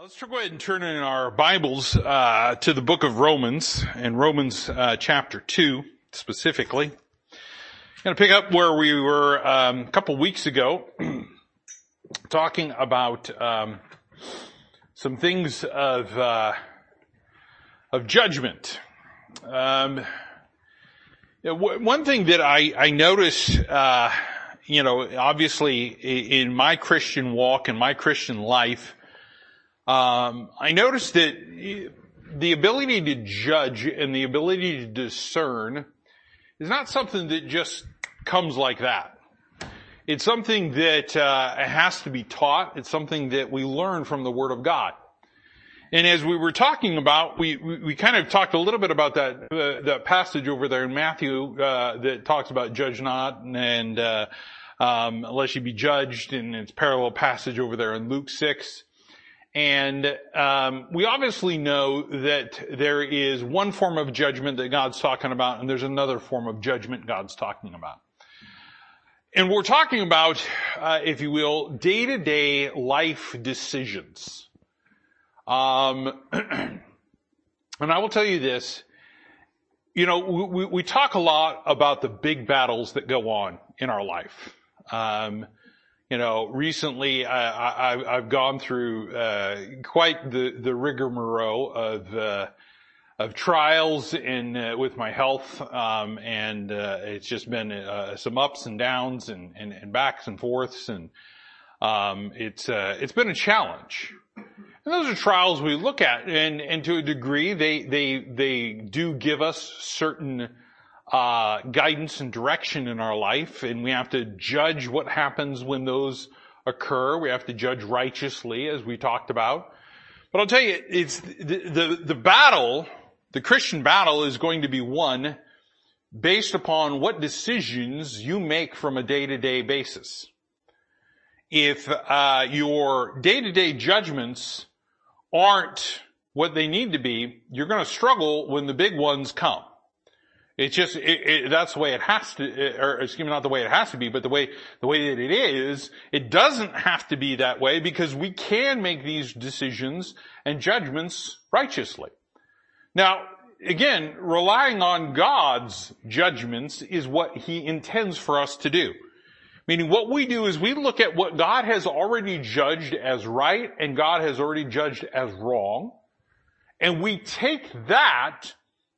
let's go ahead and turn in our Bibles uh, to the book of Romans, and Romans uh, chapter 2 specifically. I'm going to pick up where we were um, a couple weeks ago, talking about um, some things of uh, of judgment. Um, you know, w- one thing that I, I uh, you know, obviously in my Christian walk and my Christian life, um, I noticed that the ability to judge and the ability to discern is not something that just comes like that. It's something that uh, has to be taught. It's something that we learn from the Word of God. And as we were talking about, we, we, we kind of talked a little bit about that uh, that passage over there in Matthew uh, that talks about judge not and uh, um, unless you be judged, and it's parallel passage over there in Luke six. And um, we obviously know that there is one form of judgment that God's talking about, and there's another form of judgment God's talking about. And we're talking about, uh, if you will, day-to-day life decisions. Um, and I will tell you this, you know, we, we, talk a lot about the big battles that go on in our life. Um, you know, recently I, have gone through uh, quite the the rigmarole of uh, of trials in uh, with my health, um, and uh, it's just been uh, some ups and downs and, and, and backs and forths, and um, it's uh, it's been a challenge. And those are trials we look at, and and to a degree, they they they do give us certain uh, guidance and direction in our life, and we have to judge what happens when those occur. We have to judge righteously, as we talked about. But I'll tell you, it's the, the, the battle, the Christian battle is going to be won based upon what decisions you make from a day-to-day basis. If uh, your day-to-day judgments aren't what they need to be, you're going to struggle when the big ones come. It's just, it, it, that's the way it has to, or excuse me, not the way it has to be, but the way, the way that it is, it doesn't have to be that way because we can make these decisions and judgments righteously. Now, again, relying on God's judgments is what He intends for us to do. Meaning what we do is we look at what God has already judged as right and God has already judged as wrong. And we take that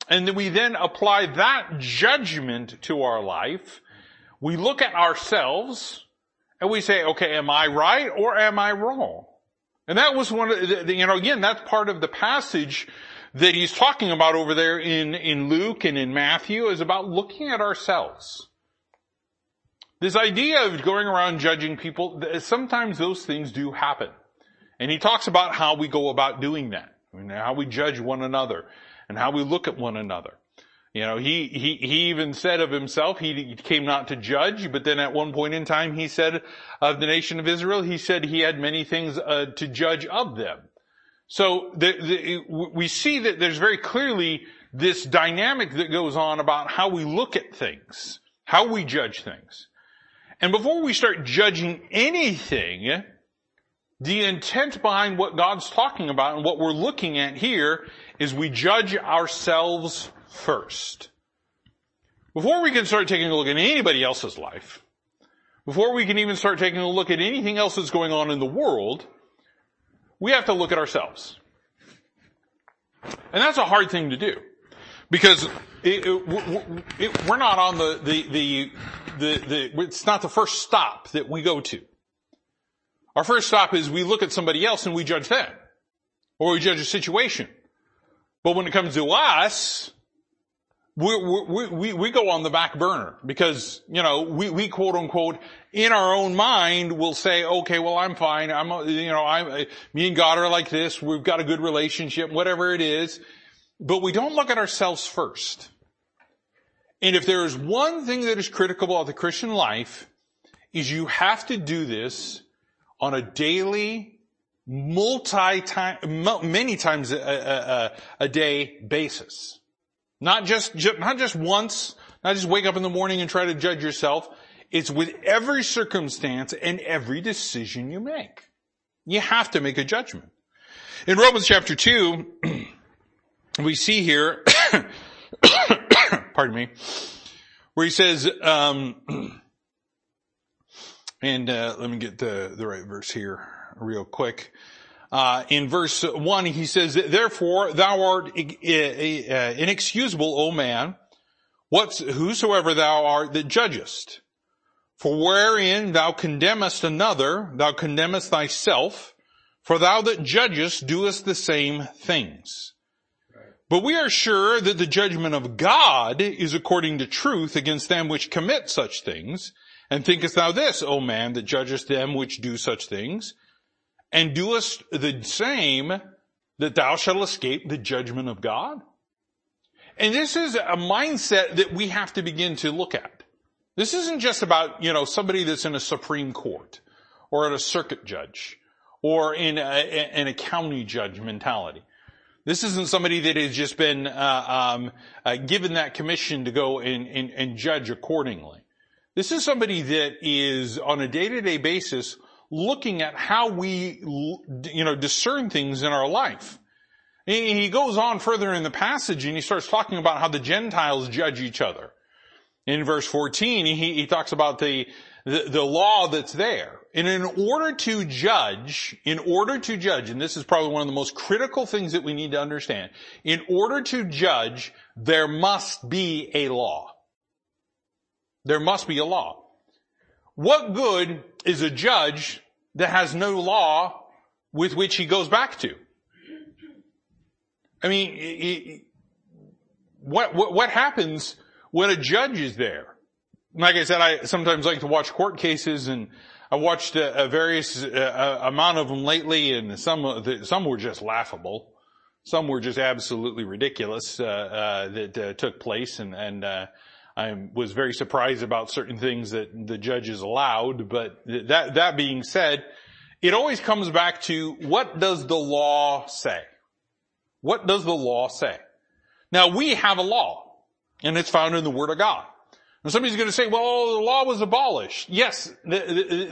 and we then apply that judgment to our life. We look at ourselves and we say, okay, am I right or am I wrong? And that was one of the, you know, again, that's part of the passage that he's talking about over there in, in Luke and in Matthew is about looking at ourselves. This idea of going around judging people, sometimes those things do happen. And he talks about how we go about doing that. How we judge one another and how we look at one another. You know, he, he, he even said of himself, he came not to judge, but then at one point in time he said of the nation of Israel, he said he had many things uh, to judge of them. So the, the, we see that there's very clearly this dynamic that goes on about how we look at things, how we judge things. And before we start judging anything, the intent behind what God's talking about and what we're looking at here is we judge ourselves first. Before we can start taking a look at anybody else's life, before we can even start taking a look at anything else that's going on in the world, we have to look at ourselves. And that's a hard thing to do. Because it, it, it, we're not on the, the, the, the, it's not the first stop that we go to. Our first stop is we look at somebody else and we judge them. Or we judge a situation. But when it comes to us, we, we, we, we go on the back burner because, you know, we, we quote unquote in our own mind will say, okay, well, I'm fine. I'm, you know, I'm, uh, me and God are like this. We've got a good relationship, whatever it is. But we don't look at ourselves first. And if there is one thing that is critical of the Christian life is you have to do this on a daily multi time, many times a, a, a, day basis. Not just, not just once, not just wake up in the morning and try to judge yourself. It's with every circumstance and every decision you make. You have to make a judgment. In Romans chapter 2, we see here, pardon me, where he says, um, and uh, let me get the, the right verse here real quick. Uh, in verse one, he says, "Therefore thou art inexcusable, O man, what's whosoever thou art that judgest. For wherein thou condemnest another, thou condemnest thyself, for thou that judgest doest the same things." But we are sure that the judgment of God is according to truth against them which commit such things. And thinkest thou this, O man, that judgest them which do such things? And doest the same that thou shalt escape the judgment of God? And this is a mindset that we have to begin to look at. This isn't just about, you know, somebody that's in a Supreme Court or at a circuit judge or in a, in a county judge mentality. This isn't somebody that has just been uh, um, uh, given that commission to go and, and, and judge accordingly. This is somebody that is on a day-to-day basis looking at how we, you know, discern things in our life. He goes on further in the passage and he starts talking about how the Gentiles judge each other. In verse 14, he, he talks about the, the, the law that's there. And in order to judge, in order to judge, and this is probably one of the most critical things that we need to understand, in order to judge, there must be a law. There must be a law. What good is a judge that has no law with which he goes back to? I mean, what, what, what happens when a judge is there? Like I said, I sometimes like to watch court cases and I watched a, a various amount of them lately and some, some were just laughable. Some were just absolutely ridiculous, uh, uh, that uh, took place and, and, uh, I was very surprised about certain things that the judges allowed, but that, that being said, it always comes back to what does the law say? What does the law say? Now we have a law and it's found in the Word of God. And somebody's going to say, well, the law was abolished. Yes, the,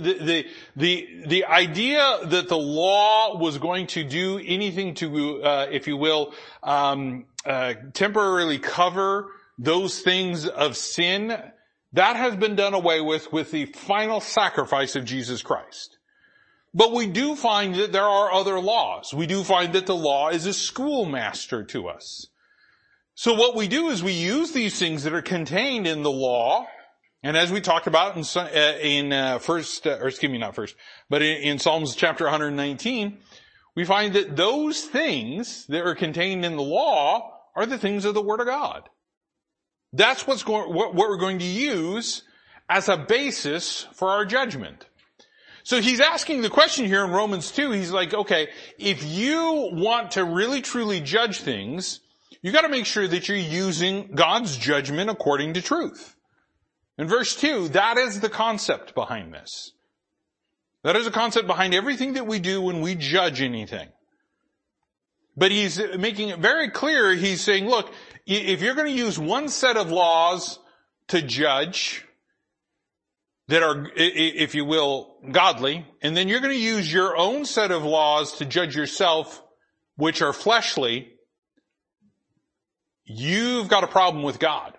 the, the, the, idea that the law was going to do anything to, uh, if you will, um, uh, temporarily cover those things of sin, that has been done away with with the final sacrifice of Jesus Christ. But we do find that there are other laws. We do find that the law is a schoolmaster to us. So what we do is we use these things that are contained in the law, and as we talked about in, uh, in uh, first, uh, or excuse me, not first, but in, in Psalms chapter 119, we find that those things that are contained in the law are the things of the Word of God. That's what's going, what, what we're going to use as a basis for our judgment. So he's asking the question here in Romans 2, he's like, okay, if you want to really truly judge things, you gotta make sure that you're using God's judgment according to truth. In verse 2, that is the concept behind this. That is a concept behind everything that we do when we judge anything. But he's making it very clear, he's saying, look, if you're going to use one set of laws to judge that are, if you will, godly, and then you're going to use your own set of laws to judge yourself, which are fleshly, you've got a problem with God.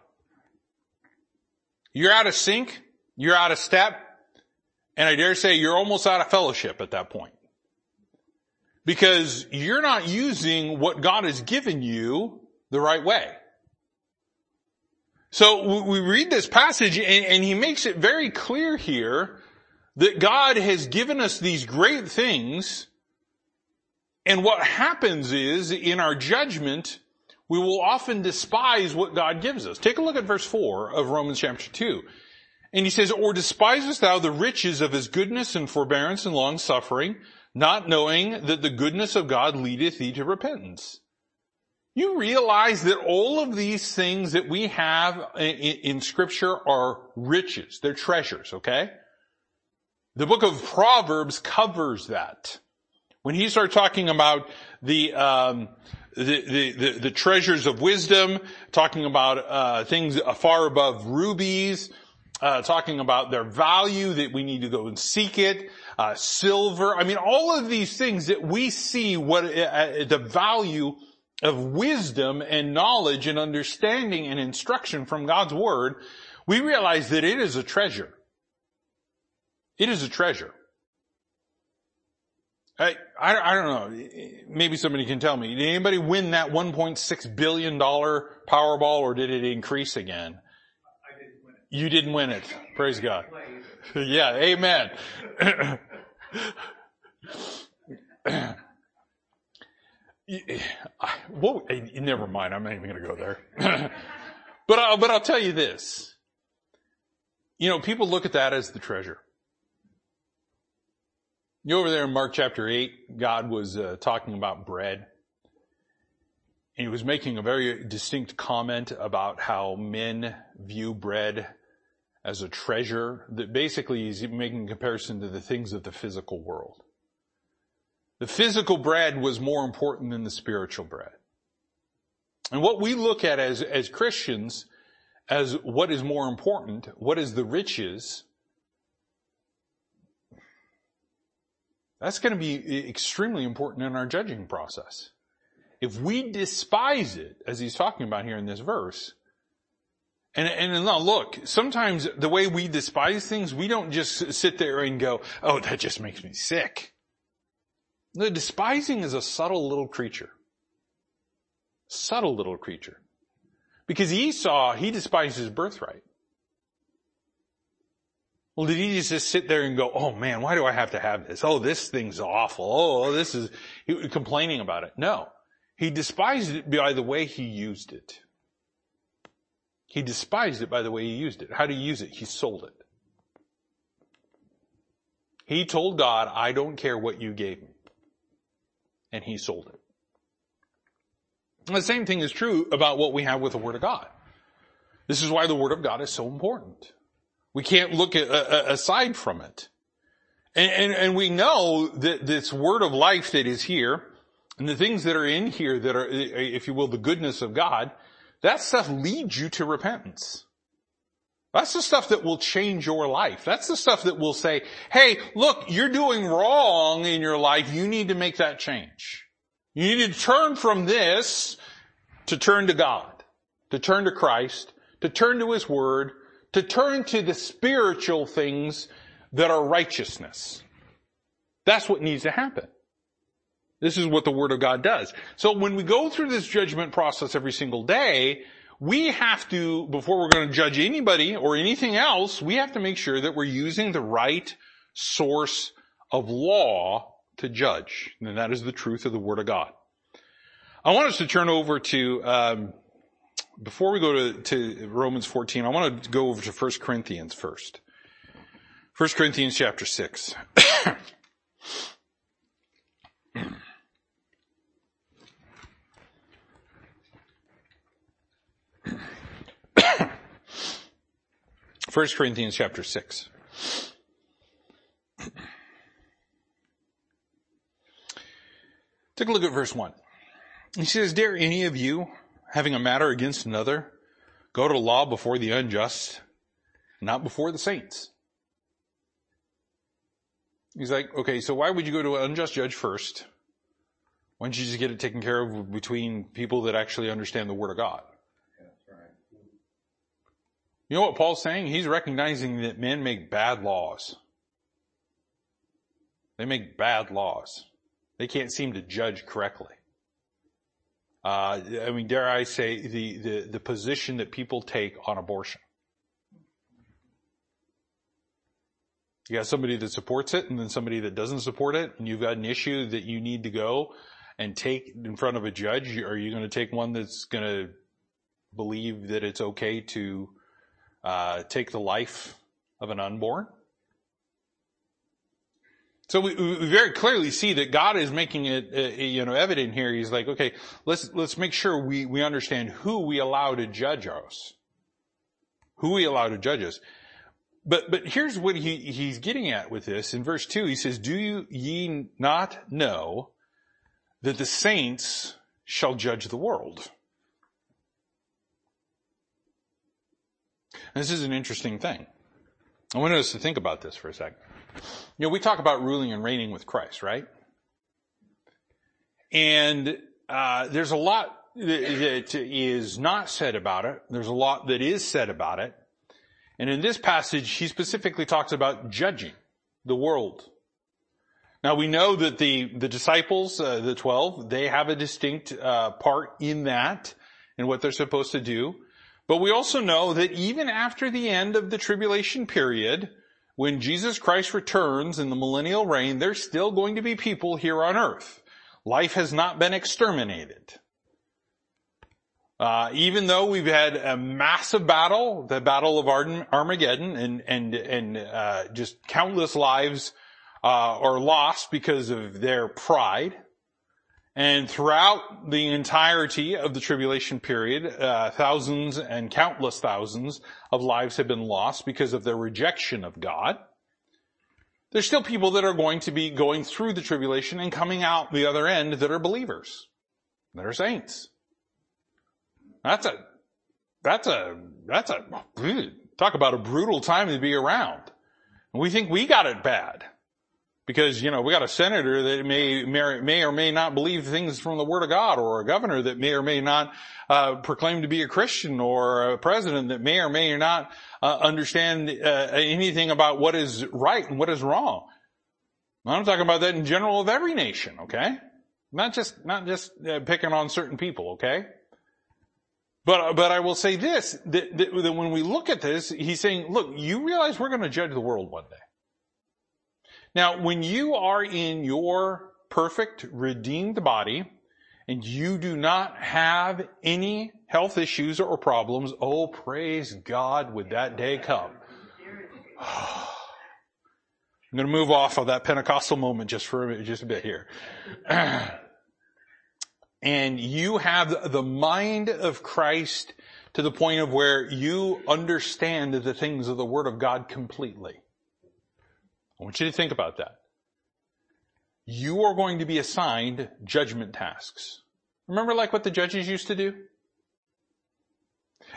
You're out of sync, you're out of step, and I dare say you're almost out of fellowship at that point. Because you're not using what God has given you the right way. So we read this passage and, and, he makes it very clear here that God has given us these great things and what happens is in our judgment, we will often despise what God gives us. Take a look at verse 4 of Romans chapter 2. And he says, Or despisest thou the riches of his goodness and forbearance and long suffering, not knowing that the goodness of God leadeth thee to repentance? You realize that all of these things that we have in, scripture are riches. They're treasures, okay? The book of Proverbs covers that. When he starts talking about the, um, the, the, the, the, treasures of wisdom, talking about, uh, things far above rubies, uh, talking about their value that we need to go and seek it, uh, silver. I mean, all of these things that we see what uh, the value of wisdom and knowledge and understanding and instruction from God's word, we realize that it is a treasure. It is a treasure. I, I, I, don't know. Maybe somebody can tell me. Did anybody win that $1.6 billion Powerball or did it increase again? I didn't win it. You didn't win it. Praise God. yeah, amen. well, never mind. I'm not even going to go there. but, I'll, but I'll tell you this. You know, people look at that as the treasure. You over there in Mark chapter 8, God was uh, talking about bread. And he was making a very distinct comment about how men view bread as a treasure that basically he's making a comparison to the things of the physical world. The physical bread was more important than the spiritual bread. And what we look at as, as Christians as what is more important, what is the riches, That's going to be extremely important in our judging process. If we despise it, as he's talking about here in this verse, and, and now look, sometimes the way we despise things, we don't just sit there and go, oh, that just makes me sick. The despising is a subtle little creature. Subtle little creature. Because Esau, he despised his birthright. Well, did he just sit there and go, oh man, why do I have to have this? Oh, this thing's awful. Oh, this is, he complaining about it. No. He despised it by the way he used it. He despised it by the way he used it. How did he use it? He sold it. He told God, I don't care what you gave me. And he sold it. And the same thing is true about what we have with the Word of God. This is why the Word of God is so important. We can't look at, uh, aside from it. And, and, and, we know that this word of life that is here and the things that are in here that are, if you will, the goodness of God, that stuff leads you to repentance. That's the stuff that will change your life. That's the stuff that will say, hey, look, you're doing wrong in your life. You need to make that change. You need to turn from this to turn to God, to turn to Christ, to turn to His Word, to turn to the spiritual things that are righteousness. That's what needs to happen. This is what the Word of God does. So when we go through this judgment process every single day, we have to, before we're going to judge anybody or anything else, we have to make sure that we're using the right source of law to judge. And that is the truth of the Word of God. I want us to turn over to um, before we go to, to Romans 14, I want to go over to 1 Corinthians first. 1 Corinthians chapter 6. First Corinthians chapter 6. Take a look at verse 1. He says, Dare any of you having a matter against another, go to law before the unjust, not before the saints. He's like, okay, so why would you go to an unjust judge first? Why don't you just get it taken care of between people that actually understand the Word of God? You know what Paul's saying? He's recognizing that men make bad laws. They make bad laws. They can't seem to judge correctly. Uh, I mean, dare I say the, the, the position that people take on abortion. You got somebody that supports it and then somebody that doesn't support it and you've got an issue that you need to go and take in front of a judge. Are you going to take one that's going to believe that it's okay to uh, take the life of an unborn? So we, we, very clearly see that God is making it, uh, you know, evident here. He's like, okay, let's, let's make sure we, we understand who we allow to judge us. Who we allow to judge us. But, but here's what he, he's getting at with this. In verse two, he says, do you ye not know that the saints shall judge the world? This is an interesting thing. I want us to think about this for a second. You know, we talk about ruling and reigning with Christ, right? And uh, there's a lot that is not said about it. There's a lot that is said about it. And in this passage, he specifically talks about judging the world. Now we know that the, the disciples, uh, the twelve, they have a distinct uh, part in that and what they're supposed to do. But we also know that even after the end of the tribulation period, when Jesus Christ returns in the millennial reign, there's still going to be people here on earth. Life has not been exterminated. Uh, even though we've had a massive battle, the Battle of Armageddon, and and and uh, just countless lives uh, are lost because of their pride, and throughout the entirety of the tribulation period, uh, thousands and countless thousands of lives have been lost because of their rejection of God. There's still people that are going to be going through the tribulation and coming out the other end that are believers, that are saints. That's a, that's a, that's a, talk about a brutal time to be around. we think we got it bad. Because, you know, we got a senator that may, may or may not believe things from the Word of God, or a governor that may or may not uh, proclaim to be a Christian, or a president that may or may not uh, understand uh, anything about what is right and what is wrong. I'm talking about that in general of every nation, okay? Not just, not just uh, picking on certain people, okay? But, but I will say this, that, that, that when we look at this, he's saying, look, you realize we're going to judge the world one day. Now, when you are in your perfect, redeemed body, and you do not have any health issues or problems, oh, praise God, would that day come. I'm going to move off of that Pentecostal moment just for a, just a bit here. and you have the mind of Christ to the point of where you understand the things of the Word of God completely. I want you to think about that. You are going to be assigned judgment tasks. Remember like what the judges used to do?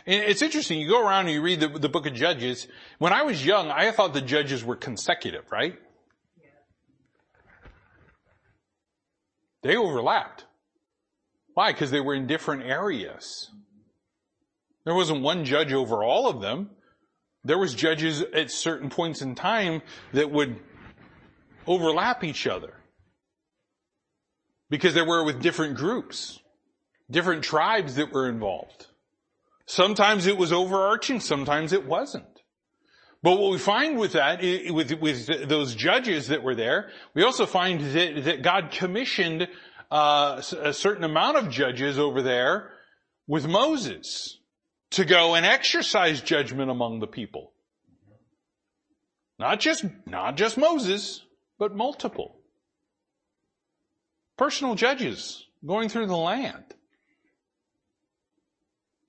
And it's interesting, you go around and you read the, the book of Judges. When I was young, I thought the judges were consecutive, right? They overlapped. Why? Because they were in different areas. There wasn't one judge over all of them. There was judges at certain points in time that would overlap each other. Because they were with different groups, different tribes that were involved. Sometimes it was overarching, sometimes it wasn't. But what we find with that, with, with those judges that were there, we also find that, that God commissioned uh, a certain amount of judges over there with Moses to go and exercise judgment among the people. Not just, not just Moses, but multiple. Personal judges going through the land.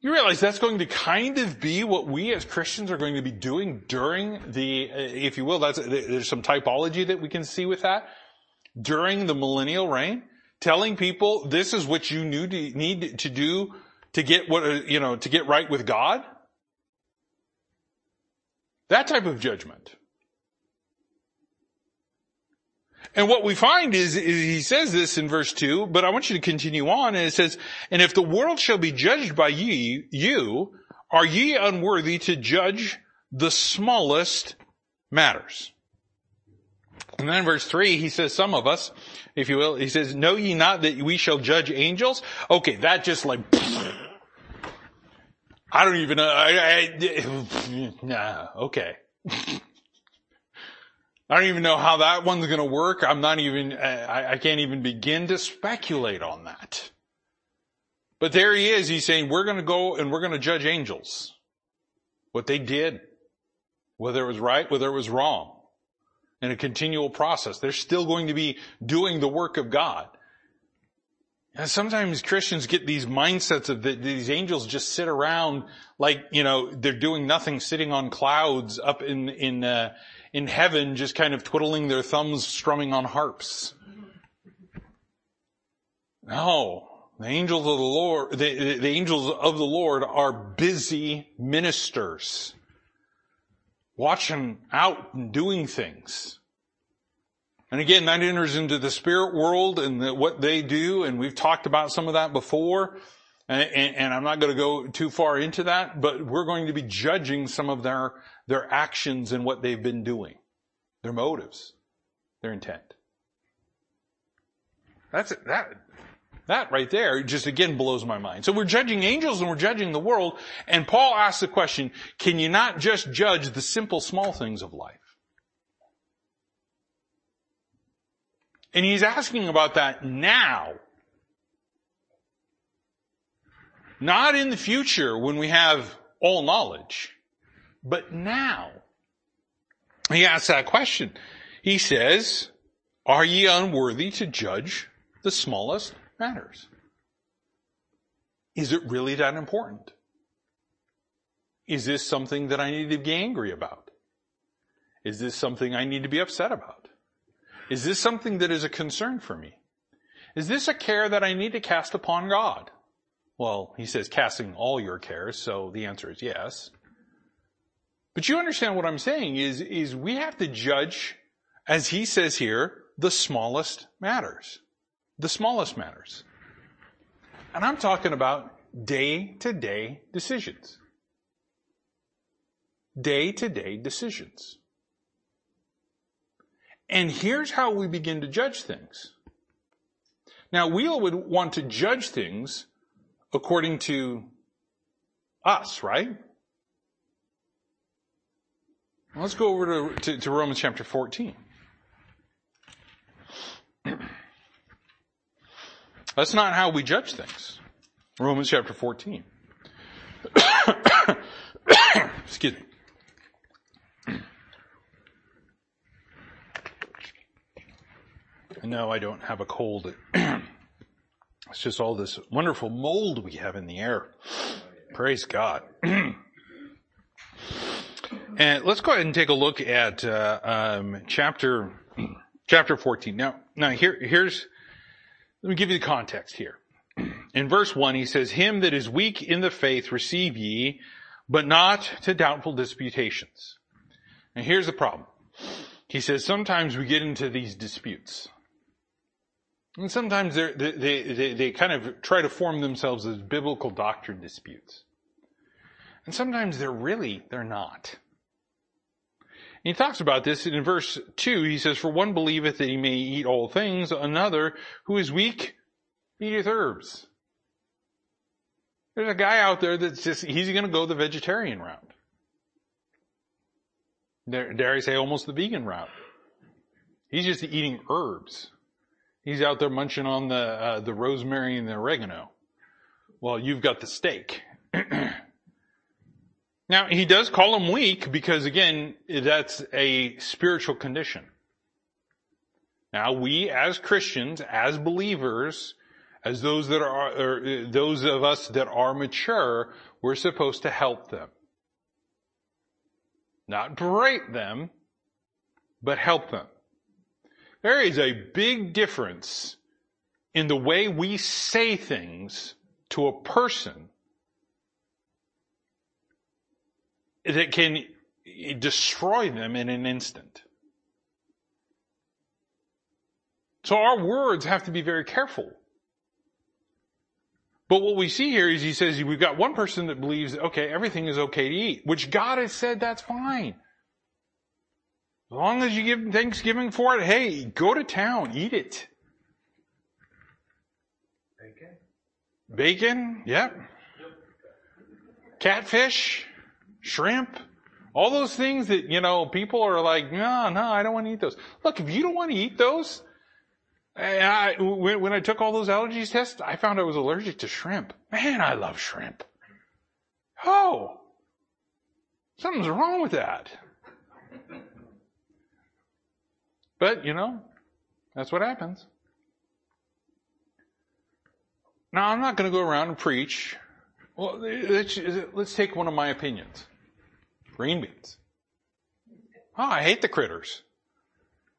You realize that's going to kind of be what we as Christians are going to be doing during the, if you will, that's, there's some typology that we can see with that. During the millennial reign, telling people this is what you need to do to get what, uh, you know, to get right with God? That type of judgment. And what we find is, is, he says this in verse 2, but I want you to continue on and it says, and if the world shall be judged by ye, you, are ye unworthy to judge the smallest matters? And then in verse 3, he says, some of us, if you will, he says, know ye not that we shall judge angels? Okay, that just like, I don't even know. I, I, nah, okay. I don't even know how that one's going to work. I'm not even, I, I can't even begin to speculate on that. But there he is. He's saying, we're going to go and we're going to judge angels. What they did. Whether it was right, whether it was wrong. In a continual process. They're still going to be doing the work of God. And sometimes Christians get these mindsets of the, these angels just sit around like, you know, they're doing nothing sitting on clouds up in, in, uh, in heaven just kind of twiddling their thumbs strumming on harps. No. The angels of the Lord, the, the angels of the Lord are busy ministers. Watching out and doing things. And again, that enters into the spirit world and the, what they do, and we've talked about some of that before. And, and, and I'm not going to go too far into that, but we're going to be judging some of their, their actions and what they've been doing, their motives, their intent. That's that. That right there just again blows my mind. So we're judging angels and we're judging the world, and Paul asks the question, can you not just judge the simple small things of life? And he's asking about that now. Not in the future when we have all knowledge, but now. He asks that question. He says, are ye unworthy to judge the smallest matters? Is it really that important? Is this something that I need to be angry about? Is this something I need to be upset about? Is this something that is a concern for me? Is this a care that I need to cast upon God? Well, he says casting all your cares, so the answer is yes. But you understand what I'm saying is, is we have to judge, as he says here, the smallest matters. The smallest matters. And I'm talking about day to day decisions. Day to day decisions. And here's how we begin to judge things. Now, we all would want to judge things according to us, right? Let's go over to, to, to Romans chapter 14. That's not how we judge things. Romans chapter 14. Excuse me. No, I don't have a cold. it's just all this wonderful mold we have in the air. Praise God. and let's go ahead and take a look at uh, um, chapter chapter 14. Now, now here, here's let me give you the context here. In verse 1, he says, Him that is weak in the faith receive ye, but not to doubtful disputations. And here's the problem. He says, sometimes we get into these disputes. And sometimes they, they, they, kind of try to form themselves as biblical doctrine disputes. And sometimes they're really, they're not. And he talks about this in verse 2. He says, For one believeth that he may eat all things, another who is weak eateth herbs. There's a guy out there that's just, he's going to go the vegetarian route. Dare I say almost the vegan route. He's just eating herbs. He's out there munching on the uh, the rosemary and the oregano. Well, you've got the steak. now he does call him weak because again, that's a spiritual condition. Now we as Christians, as believers, as those that are, uh, those of us that are mature, we're supposed to help them. Not berate them, but help them. There is a big difference in the way we say things to a person that can destroy them in an instant. So our words have to be very careful. But what we see here is he says we've got one person that believes, okay, everything is okay to eat, which God has said that's fine. As long as you give Thanksgiving for it, hey, go to town, eat it. Bacon? Bacon, yep. Catfish, shrimp, all those things that, you know, people are like, no, no, I don't want to eat those. Look, if you don't want to eat those, I, when, when I took all those allergies tests, I found I was allergic to shrimp. Man, I love shrimp. Oh, something's wrong with that. But, you know, that's what happens. Now, I'm not going to go around and preach. Well, let's, let's take one of my opinions. Green beans. Oh, I hate the critters.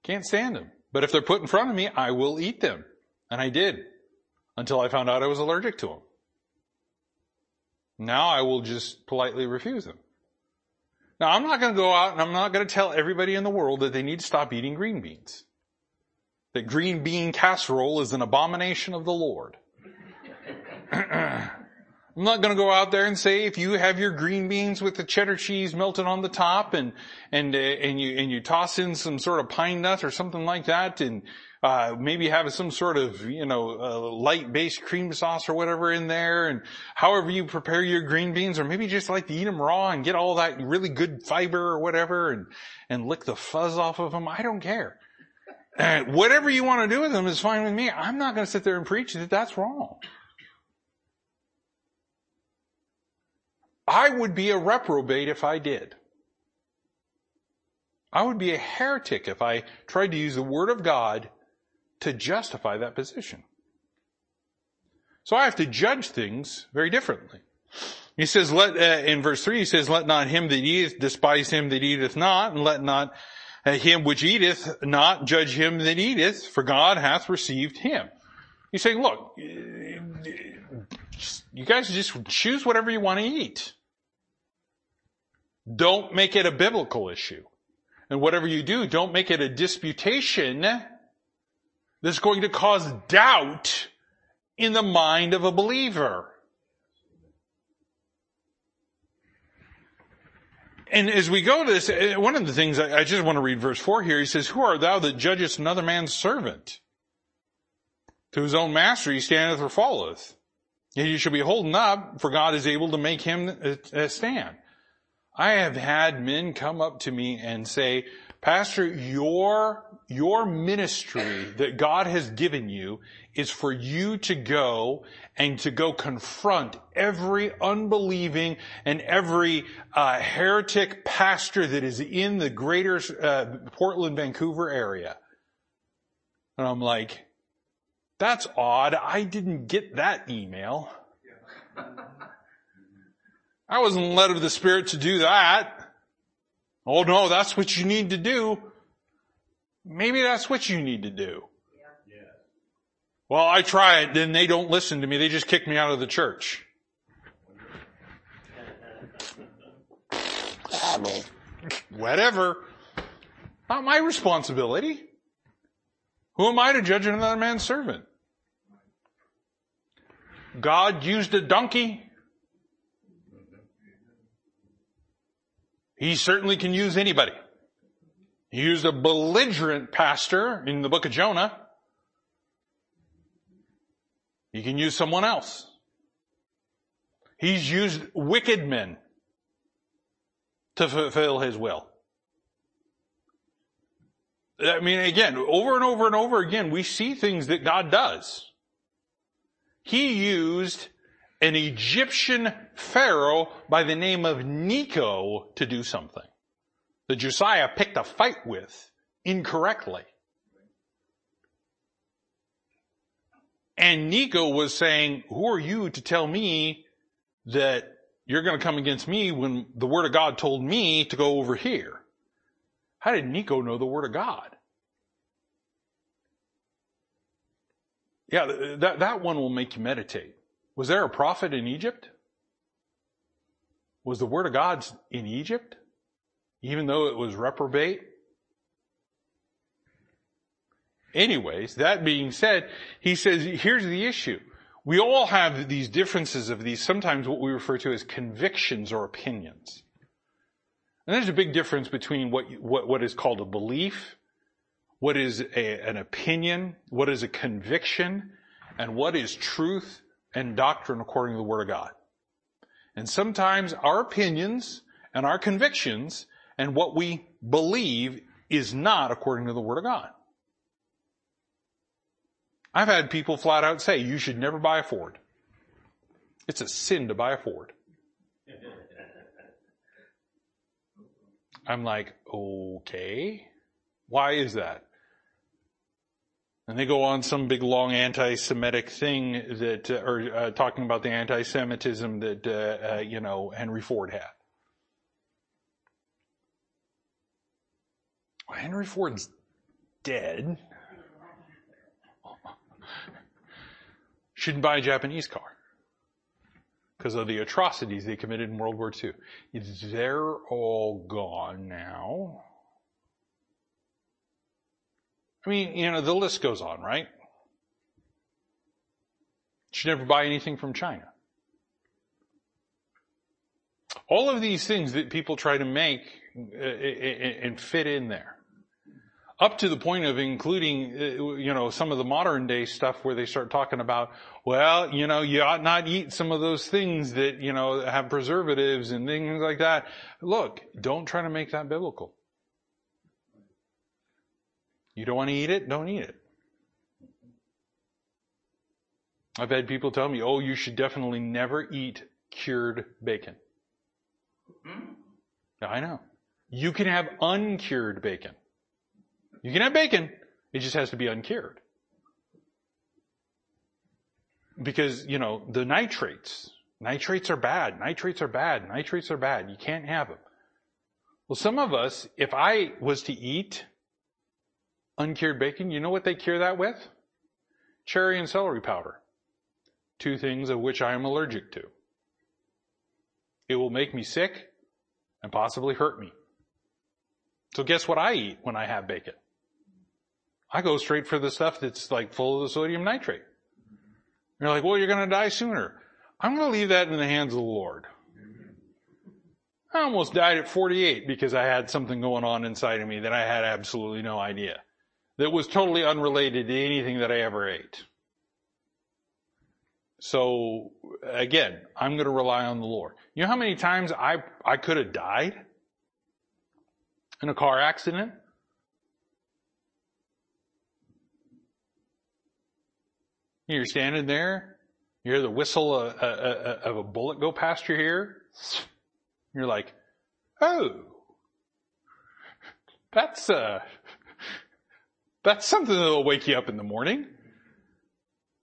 Can't stand them. But if they're put in front of me, I will eat them. And I did. Until I found out I was allergic to them. Now I will just politely refuse them. Now I'm not going to go out and I'm not going to tell everybody in the world that they need to stop eating green beans. that green bean casserole is an abomination of the Lord. I'm not going to go out there and say if you have your green beans with the cheddar cheese melted on the top and and uh, and you and you toss in some sort of pine nut or something like that and uh, maybe have some sort of you know uh, light based cream sauce or whatever in there and however you prepare your green beans or maybe just like to eat them raw and get all that really good fiber or whatever and and lick the fuzz off of them. I don't care. And whatever you want to do with them is fine with me. I'm not going to sit there and preach that that's wrong. I would be a reprobate if I did. I would be a heretic if I tried to use the Word of God to justify that position. So I have to judge things very differently. He says, let, uh, in verse 3, he says, let not him that eateth despise him that eateth not, and let not uh, him which eateth not judge him that eateth, for God hath received him. He's saying, look, you guys just choose whatever you want to eat. Don't make it a biblical issue. And whatever you do, don't make it a disputation that's going to cause doubt in the mind of a believer. And as we go to this, eh, one of the things I just want to read verse 4 here, he says, Who art thou that judgest another man's servant? To his own master he standeth or falleth. Yet he shall be holding up, for God is able to make him eh, eh, stand. I have had men come up to me and say, Pastor, your, your ministry that God has given you is for you to go and to go confront every unbelieving and every uh, heretic pastor that is in the greater uh, Portland, Vancouver area. And I'm like, that's odd. I didn't get that email. I wasn't led of the Spirit to do that. Oh no, that's what you need to do. Maybe that's what you need to do. Yeah. Well, I try it, then they don't listen to me. They just kick me out of the church. Whatever. Not my responsibility. Who am I to judge another man's servant? God used a donkey He certainly can use anybody. He used a belligerent pastor in the book of Jonah. He can use someone else. He's used wicked men to fulfill his will. I mean, again, over and over and over again, we see things that God does. He used an Egyptian pharaoh by the name of Necho to do something that Josiah picked a fight with incorrectly. And Necho was saying, who are you to tell me that you're going to come against me when the word of God told me to go over here? How did Necho know the word of God? Yeah, that, that one will make you meditate. Was there a prophet in Egypt? Was the word of God in Egypt? Even though it was reprobate? Anyways, that being said, he says, here's the issue. We all have these differences of these, sometimes what we refer to as convictions or opinions. And there's a big difference between what, what, what is called a belief, what is a, an opinion, what is a conviction, and what is truth and doctrine according to the Word of God. And sometimes our opinions and our convictions and what we believe is not according to the Word of God. I've had people flat out say, you should never buy a Ford. It's a sin to buy a Ford. I'm like, okay. Why is that? And they go on some big long anti-Semitic thing that, uh, or uh, talking about the anti-Semitism that, uh, uh, you know, Henry Ford had. Henry Ford's dead. Shouldn't buy a Japanese car because of the atrocities they committed in World War II. They're all gone now. I mean, you know, the list goes on, right? Should never buy anything from China. All of these things that people try to make uh, and fit in there. Up to the point of including, uh, you know, some of the modern day stuff where they start talking about, well, you know, you ought not eat some of those things that, you know, have preservatives and things like that. Look, don't try to make that biblical. You don't want to eat it? Don't eat it. I've had people tell me, oh, you should definitely never eat cured bacon. Hmm? I know. You can have uncured bacon. You can have bacon, it just has to be uncured. Because, you know, the nitrates, nitrates are bad, nitrates are bad, nitrates are bad. You can't have them. Well, some of us, if I was to eat uncured bacon, you know what they cure that with? Cherry and celery powder. Two things of which I am allergic to. It will make me sick and possibly hurt me. So guess what I eat when I have bacon? I go straight for the stuff that's like full of the sodium nitrate. You're like, well, you're going to die sooner. I'm going to leave that in the hands of the Lord. I almost died at 48 because I had something going on inside of me that I had absolutely no idea. That was totally unrelated to anything that I ever ate. So again, I'm going to rely on the Lord. You know how many times I, I could have died in a car accident? You're standing there, you hear the whistle of, of a bullet go past your ear. You're like, oh, that's, uh, that's something that'll wake you up in the morning.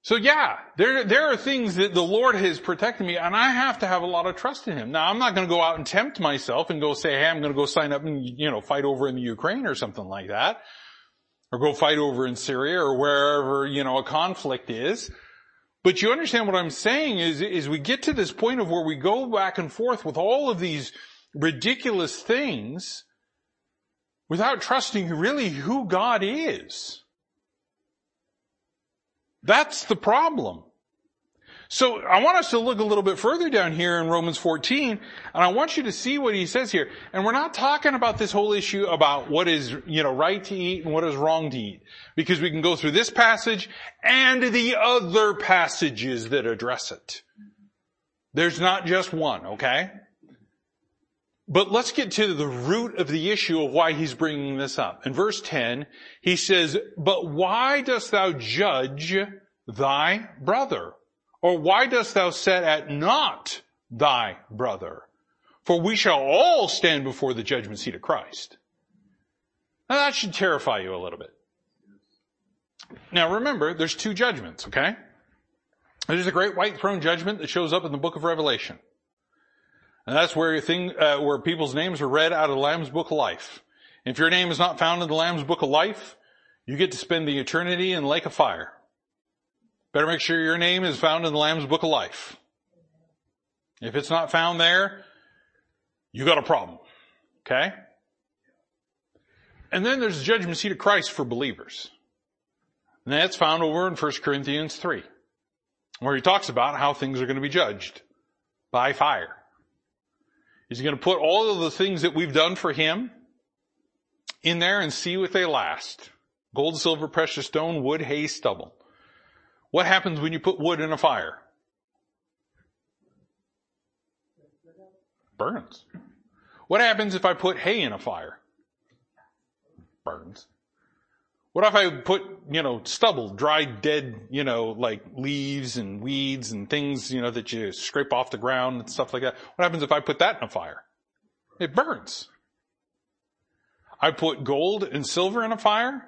So yeah, there, there are things that the Lord has protected me and I have to have a lot of trust in Him. Now I'm not going to go out and tempt myself and go say, hey, I'm going to go sign up and, you know, fight over in the Ukraine or something like that. Or go fight over in Syria or wherever, you know, a conflict is. But you understand what I'm saying is, is we get to this point of where we go back and forth with all of these ridiculous things without trusting really who God is. That's the problem. So I want us to look a little bit further down here in Romans 14, and I want you to see what he says here. And we're not talking about this whole issue about what is, you know, right to eat and what is wrong to eat. Because we can go through this passage and the other passages that address it. There's not just one, okay? But let's get to the root of the issue of why he's bringing this up. In verse 10, he says, But why dost thou judge thy brother? Or why dost thou set at naught thy brother? For we shall all stand before the judgment seat of Christ. Now that should terrify you a little bit. Now remember, there's two judgments, okay? There's a great white throne judgment that shows up in the book of Revelation. And that's where thing, uh, where people's names are read out of the Lamb's Book of Life. If your name is not found in the Lamb's Book of Life, you get to spend the eternity in the lake of fire. Better make sure your name is found in the Lamb's Book of Life. If it's not found there, you got a problem. Okay? And then there's the judgment seat of Christ for believers. And that's found over in 1 Corinthians 3, where he talks about how things are going to be judged by fire. He's going to put all of the things that we've done for him in there and see what they last. Gold, silver, precious stone, wood, hay, stubble. What happens when you put wood in a fire? Burns. What happens if I put hay in a fire? Burns. What if I put, you know, stubble, dried, dead, you know, like leaves and weeds and things, you know, that you scrape off the ground and stuff like that? What happens if I put that in a fire? It burns. I put gold and silver in a fire,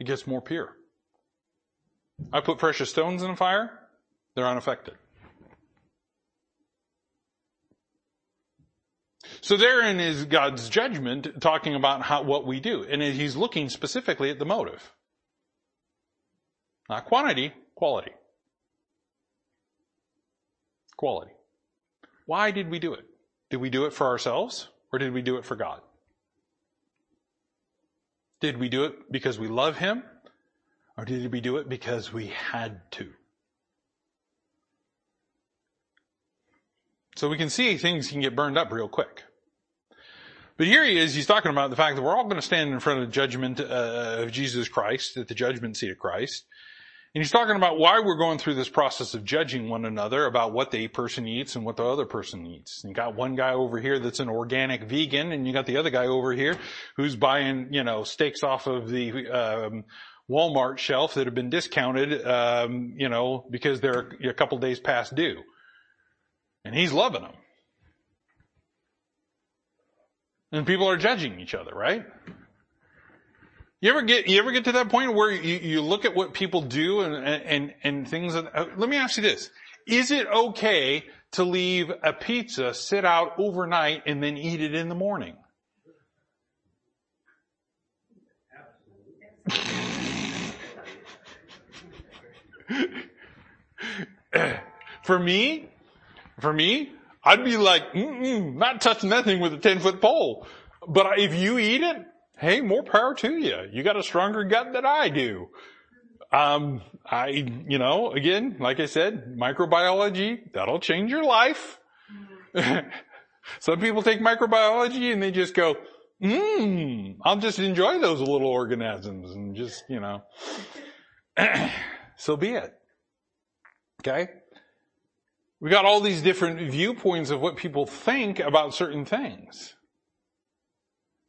it gets more pure. I put precious stones in a fire, they're unaffected. So therein is God's judgment talking about how, what we do. And he's looking specifically at the motive. Not quantity, quality. Quality. Why did we do it? Did we do it for ourselves or did we do it for God? Did we do it because we love him? Or did we do it because we had to? So we can see things can get burned up real quick. But here he is, he's talking about the fact that we're all going to stand in front of the judgment uh, of Jesus Christ, at the judgment seat of Christ. And he's talking about why we're going through this process of judging one another about what the person eats and what the other person eats. You got one guy over here that's an organic vegan, and you got the other guy over here who's buying, you know, steaks off of the um, Walmart shelf that have been discounted, um, you know, because they're a couple days past due. And he's loving them. And people are judging each other, right? You ever get, you ever get to that point where you, you look at what people do and, and, and things that, uh, let me ask you this. Is it okay to leave a pizza sit out overnight and then eat it in the morning? for me, for me, I'd be like, not touching that thing with a 10 foot pole. But if you eat it, hey, more power to you. You got a stronger gut than I do. Um, I, you know, again, like I said, microbiology, that'll change your life. Some people take microbiology and they just go, mmm, I'll just enjoy those little organisms and just, you know, so be it. Okay? We got all these different viewpoints of what people think about certain things.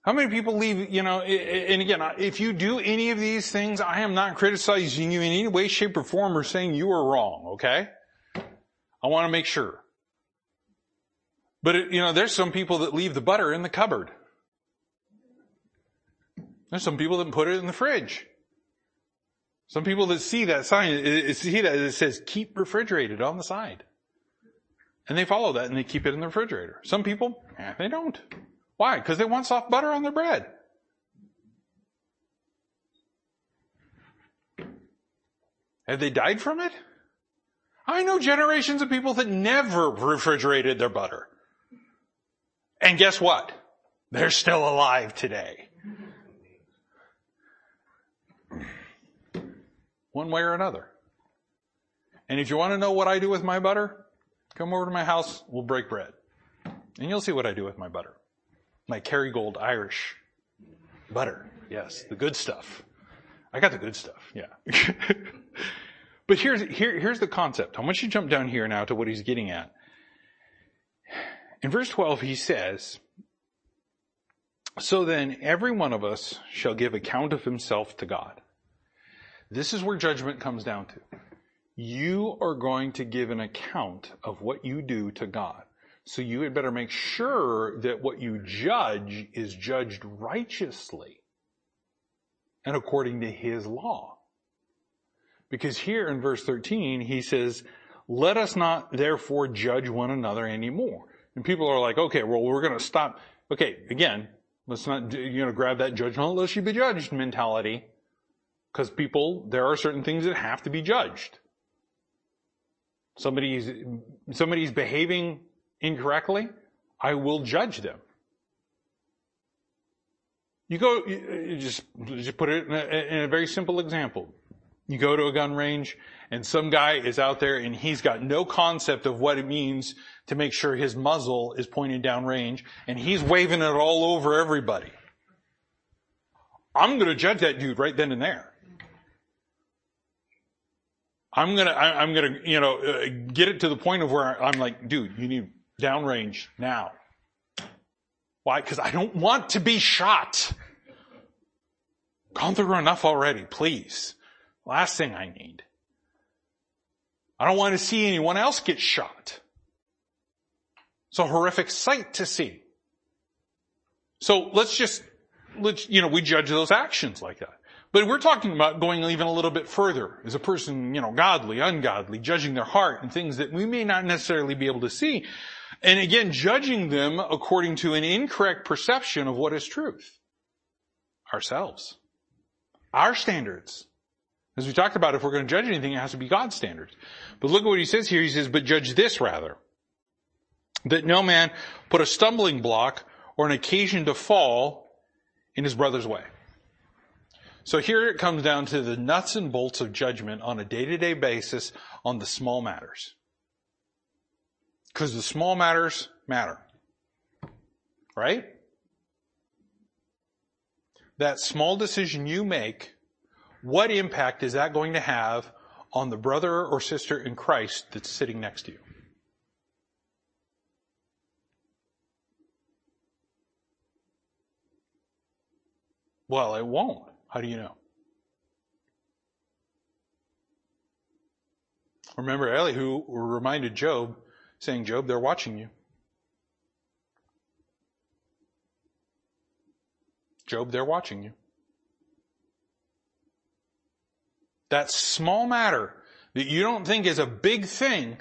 How many people leave, you know, and again, if you do any of these things, I am not criticizing you in any way, shape, or form or saying you are wrong, okay? I want to make sure. But, it, you know, there's some people that leave the butter in the cupboard. There's some people that put it in the fridge. Some people that see that sign, see that it says keep refrigerated on the side. And they follow that and they keep it in the refrigerator. Some people, eh, they don't. Why? Because they want soft butter on their bread. Have they died from it? I know generations of people that never refrigerated their butter. And guess what? They're still alive today. One way or another. And if you want to know what I do with my butter, Come over to my house, we'll break bread. And you'll see what I do with my butter. My Kerrygold Irish butter. Yes, the good stuff. I got the good stuff, yeah. but here's, here, here's the concept. I want you to jump down here now to what he's getting at. In verse 12, he says, So then every one of us shall give account of himself to God. This is where judgment comes down to you are going to give an account of what you do to God. So you had better make sure that what you judge is judged righteously and according to His law. Because here in verse 13, he says, let us not therefore judge one another anymore. And people are like, okay, well, we're going to stop. Okay, again, let's not, you know, grab that judgment oh, unless you be judged mentality. Because people, there are certain things that have to be judged somebody's, somebody's behaving incorrectly, I will judge them. You go, you just, just put it in a, in a very simple example. You go to a gun range and some guy is out there and he's got no concept of what it means to make sure his muzzle is pointed down range and he's waving it all over everybody. I'm gonna judge that dude right then and there. I'm gonna, I, am gonna, you know, uh, get it to the point of where I'm like, dude, you need downrange now. Why? Because I don't want to be shot. Gone through enough already, please. Last thing I need. I don't want to see anyone else get shot. It's a horrific sight to see. So let's just, let's, you know, we judge those actions like that. But we're talking about going even a little bit further. as a person, you know, godly, ungodly, judging their heart and things that we may not necessarily be able to see. And again, judging them according to an incorrect perception of what is truth. Ourselves. Our standards. As we talked about, if we're going to judge anything, it has to be God's standards. But look at what he says here. He says, but judge this rather. That no man put a stumbling block or an occasion to fall in his brother's way. So here it comes down to the nuts and bolts of judgment on a day-to-day basis on the small matters. Because the small matters matter. Right? That small decision you make, what impact is that going to have on the brother or sister in Christ that's sitting next to you? Well, it won't. How do you know? Remember Elihu reminded Job, saying, Job, they're watching you. Job, they're watching you. That small matter that you don't think is a big thing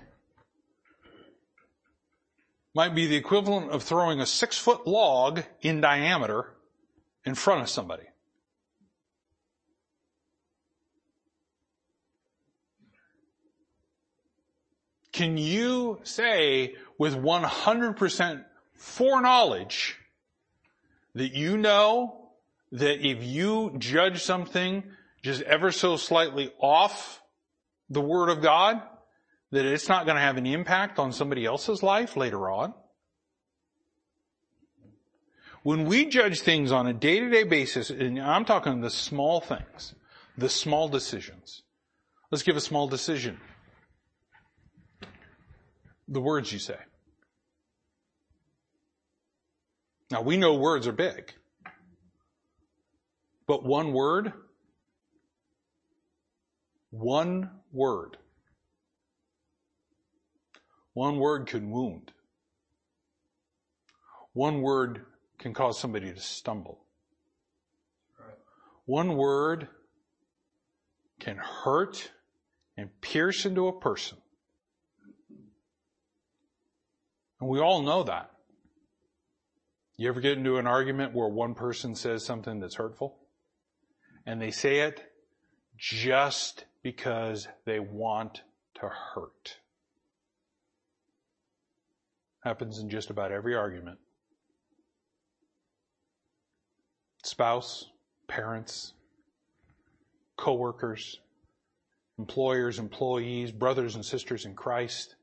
might be the equivalent of throwing a six foot log in diameter in front of somebody. Can you say with 100% foreknowledge that you know that if you judge something just ever so slightly off the Word of God, that it's not going to have an impact on somebody else's life later on? When we judge things on a day-to-day basis, and I'm talking the small things, the small decisions. Let's give a small decision. The words you say. Now we know words are big. But one word, one word, one word can wound. One word can cause somebody to stumble. One word can hurt and pierce into a person. And we all know that. You ever get into an argument where one person says something that's hurtful? And they say it just because they want to hurt. Happens in just about every argument. spouse, parents, coworkers, employers, employees, brothers and sisters in Christ.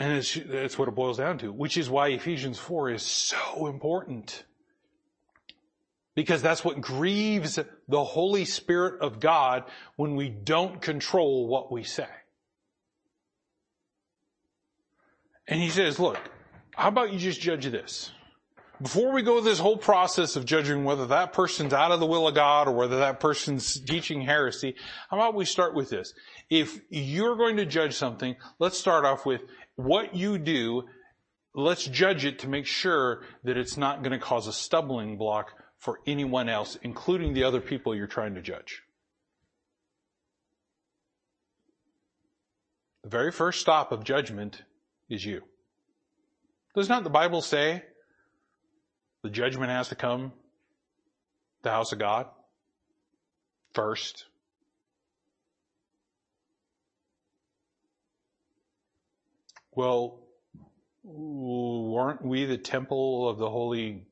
And it's, that's what it boils down to, which is why Ephesians 4 is so important. Because that's what grieves the Holy Spirit of God when we don't control what we say. And he says, look, how about you just judge this? before we go this whole process of judging whether that person's out of the will of God or whether that person's teaching heresy, how about we start with this? If you're going to judge something, let's start off with what you do. Let's judge it to make sure that it's not going to cause a stumbling block for anyone else, including the other people you're trying to judge. The very first stop of judgment is you. Does not the Bible say the judgment has to come the house of God first. Well, weren't we the temple of the Holy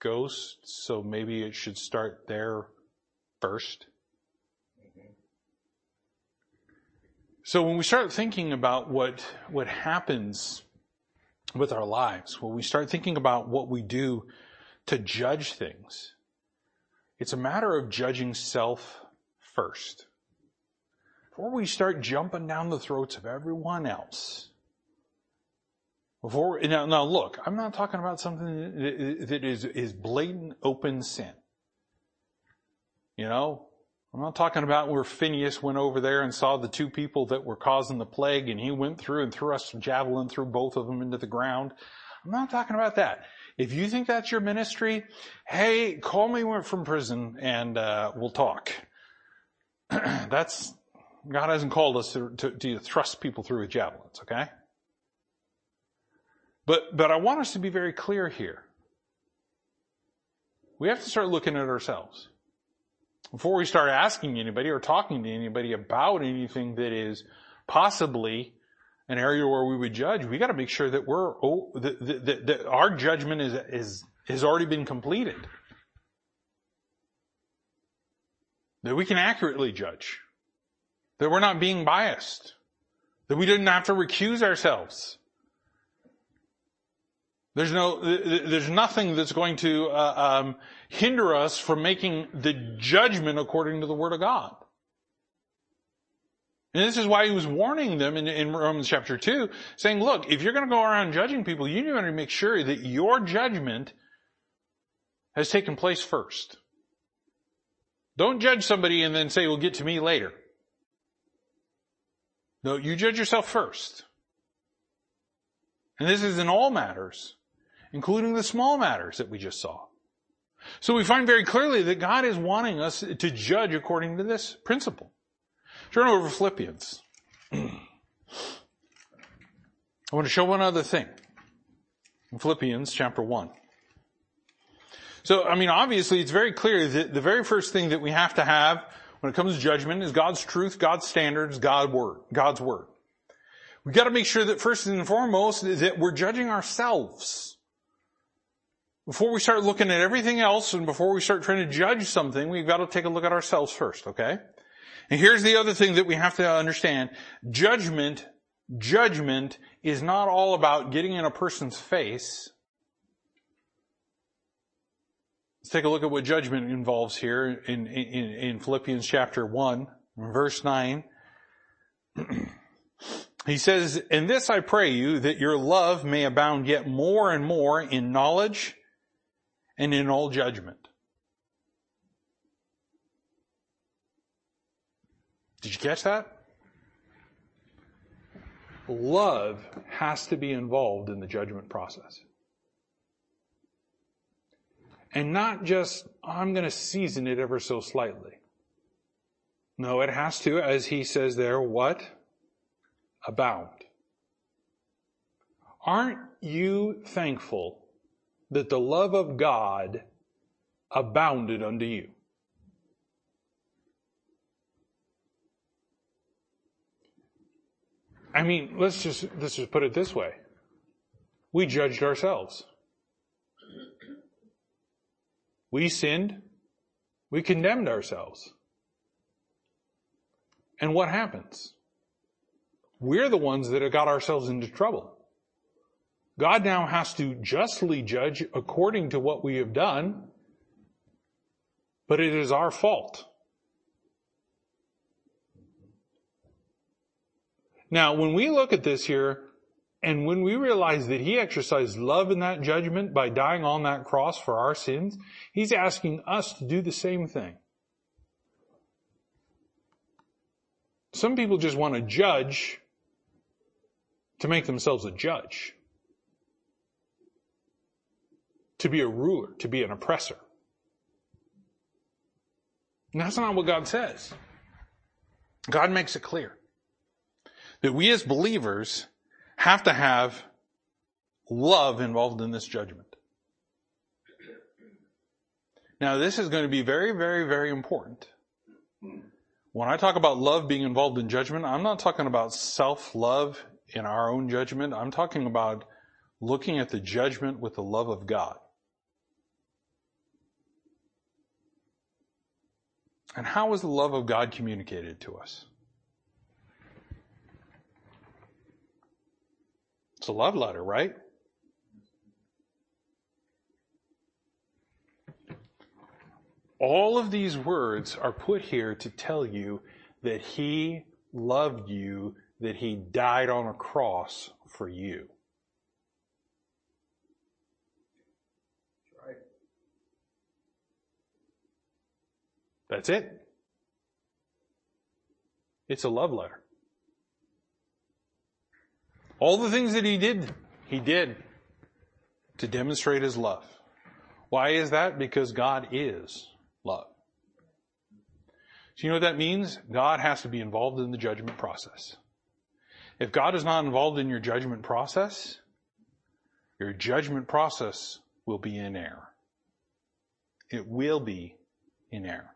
Ghost? So maybe it should start there first. So when we start thinking about what, what happens with our lives, when we start thinking about what we do to judge things. It's a matter of judging self first. Before we start jumping down the throats of everyone else. Before, now, now look, I'm not talking about something that is, is blatant open sin. You know, I'm not talking about where Phineas went over there and saw the two people that were causing the plague and he went through and threw a javelin through both of them into the ground. I'm not talking about that. If you think that's your ministry, hey, call me from prison and uh, we'll talk. that's God hasn't called us to, to, to thrust people through with javelins, okay? But but I want us to be very clear here. We have to start looking at ourselves before we start asking anybody or talking to anybody about anything that is possibly an area where we would judge, we got to make sure that we're oh, that, that, that our judgment is is has already been completed. that we can accurately judge, that we're not being biased, that we didn't have to recuse ourselves. There's no, there's nothing that's going to uh, um, hinder us from making the judgment according to the Word of God. And this is why he was warning them in, in Romans chapter 2, saying, look, if you're going to go around judging people, you need to make sure that your judgment has taken place first. Don't judge somebody and then say, well, get to me later. No, you judge yourself first. And this is in all matters, including the small matters that we just saw. So we find very clearly that God is wanting us to judge according to this principle. Turn over to Philippians. I want to show one other thing. In Philippians chapter 1. So, I mean, obviously it's very clear that the very first thing that we have to have when it comes to judgment is God's truth, God's standards, God's word, God's word. We've got to make sure that first and foremost that we're judging ourselves. Before we start looking at everything else and before we start trying to judge something, we've got to take a look at ourselves first, okay? And here's the other thing that we have to understand. Judgment, judgment is not all about getting in a person's face Let's take a look at what judgment involves here in, in, in Philippians chapter 1, verse 9. he says, In this I pray you that your love may abound yet more and more in knowledge and in all judgment. Did you catch that? Love has to be involved in the judgment process. And not just, I'm going to season it ever so slightly. No, it has to, as he says there, what? Abound. Aren't you thankful that the love of God abounded unto you? I mean, let's just, let's just put it this way. We judged ourselves. We sinned. We condemned ourselves. And what happens? We're the ones that have got ourselves into trouble. God now has to justly judge according to what we have done, but it is our fault. Now, when we look at this here, and when we realize that he exercised love in that judgment by dying on that cross for our sins, he's asking us to do the same thing. Some people just want to judge to make themselves a judge, to be a ruler, to be an oppressor. And that's not what God says. God makes it clear that we as believers have to have love involved in this judgment. Now this is going to be very, very, very important. When I talk about love being involved in judgment, I'm not talking about self-love in our own judgment. I'm talking about looking at the judgment with the love of God. And how is the love of God communicated to us? It's a love letter, right? All of these words are put here to tell you that He loved you, that He died on a cross for you. That's it. It's a love letter. All the things that he did, he did to demonstrate his love. Why is that? Because God is love. So you know what that means? God has to be involved in the judgment process. If God is not involved in your judgment process, your judgment process will be in error. It will be in error.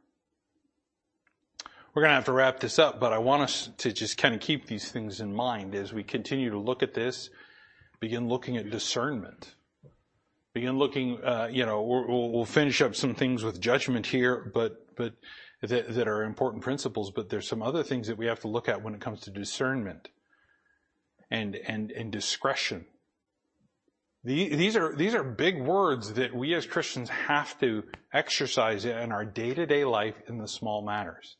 We're going to have to wrap this up, but I want us to just kind of keep these things in mind as we continue to look at this, begin looking at discernment. Begin looking, uh, you know, we'll, we'll finish up some things with judgment here, but, but that, that are important principles, but there's some other things that we have to look at when it comes to discernment and, and, and discretion. These are, these are big words that we as Christians have to exercise in our day-to-day life in the small matters.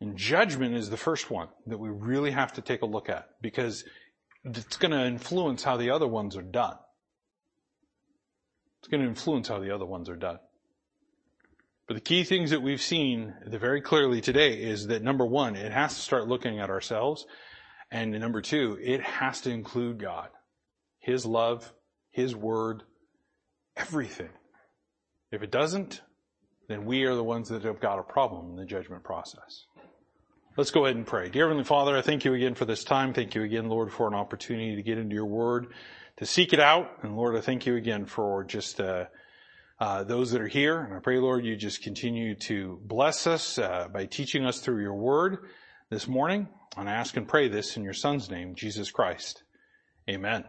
And judgment is the first one that we really have to take a look at because it's going to influence how the other ones are done. It's going to influence how the other ones are done. But the key things that we've seen very clearly today is that number one, it has to start looking at ourselves. And number two, it has to include God. His love, His word, everything. If it doesn't, then we are the ones that have got a problem in the judgment process. Let's go ahead and pray. Dear Heavenly Father, I thank you again for this time. Thank you again, Lord, for an opportunity to get into your word, to seek it out. And Lord, I thank you again for just, uh, uh, those that are here. And I pray, Lord, you just continue to bless us uh, by teaching us through your word this morning. And I ask and pray this in your Son's name, Jesus Christ. Amen.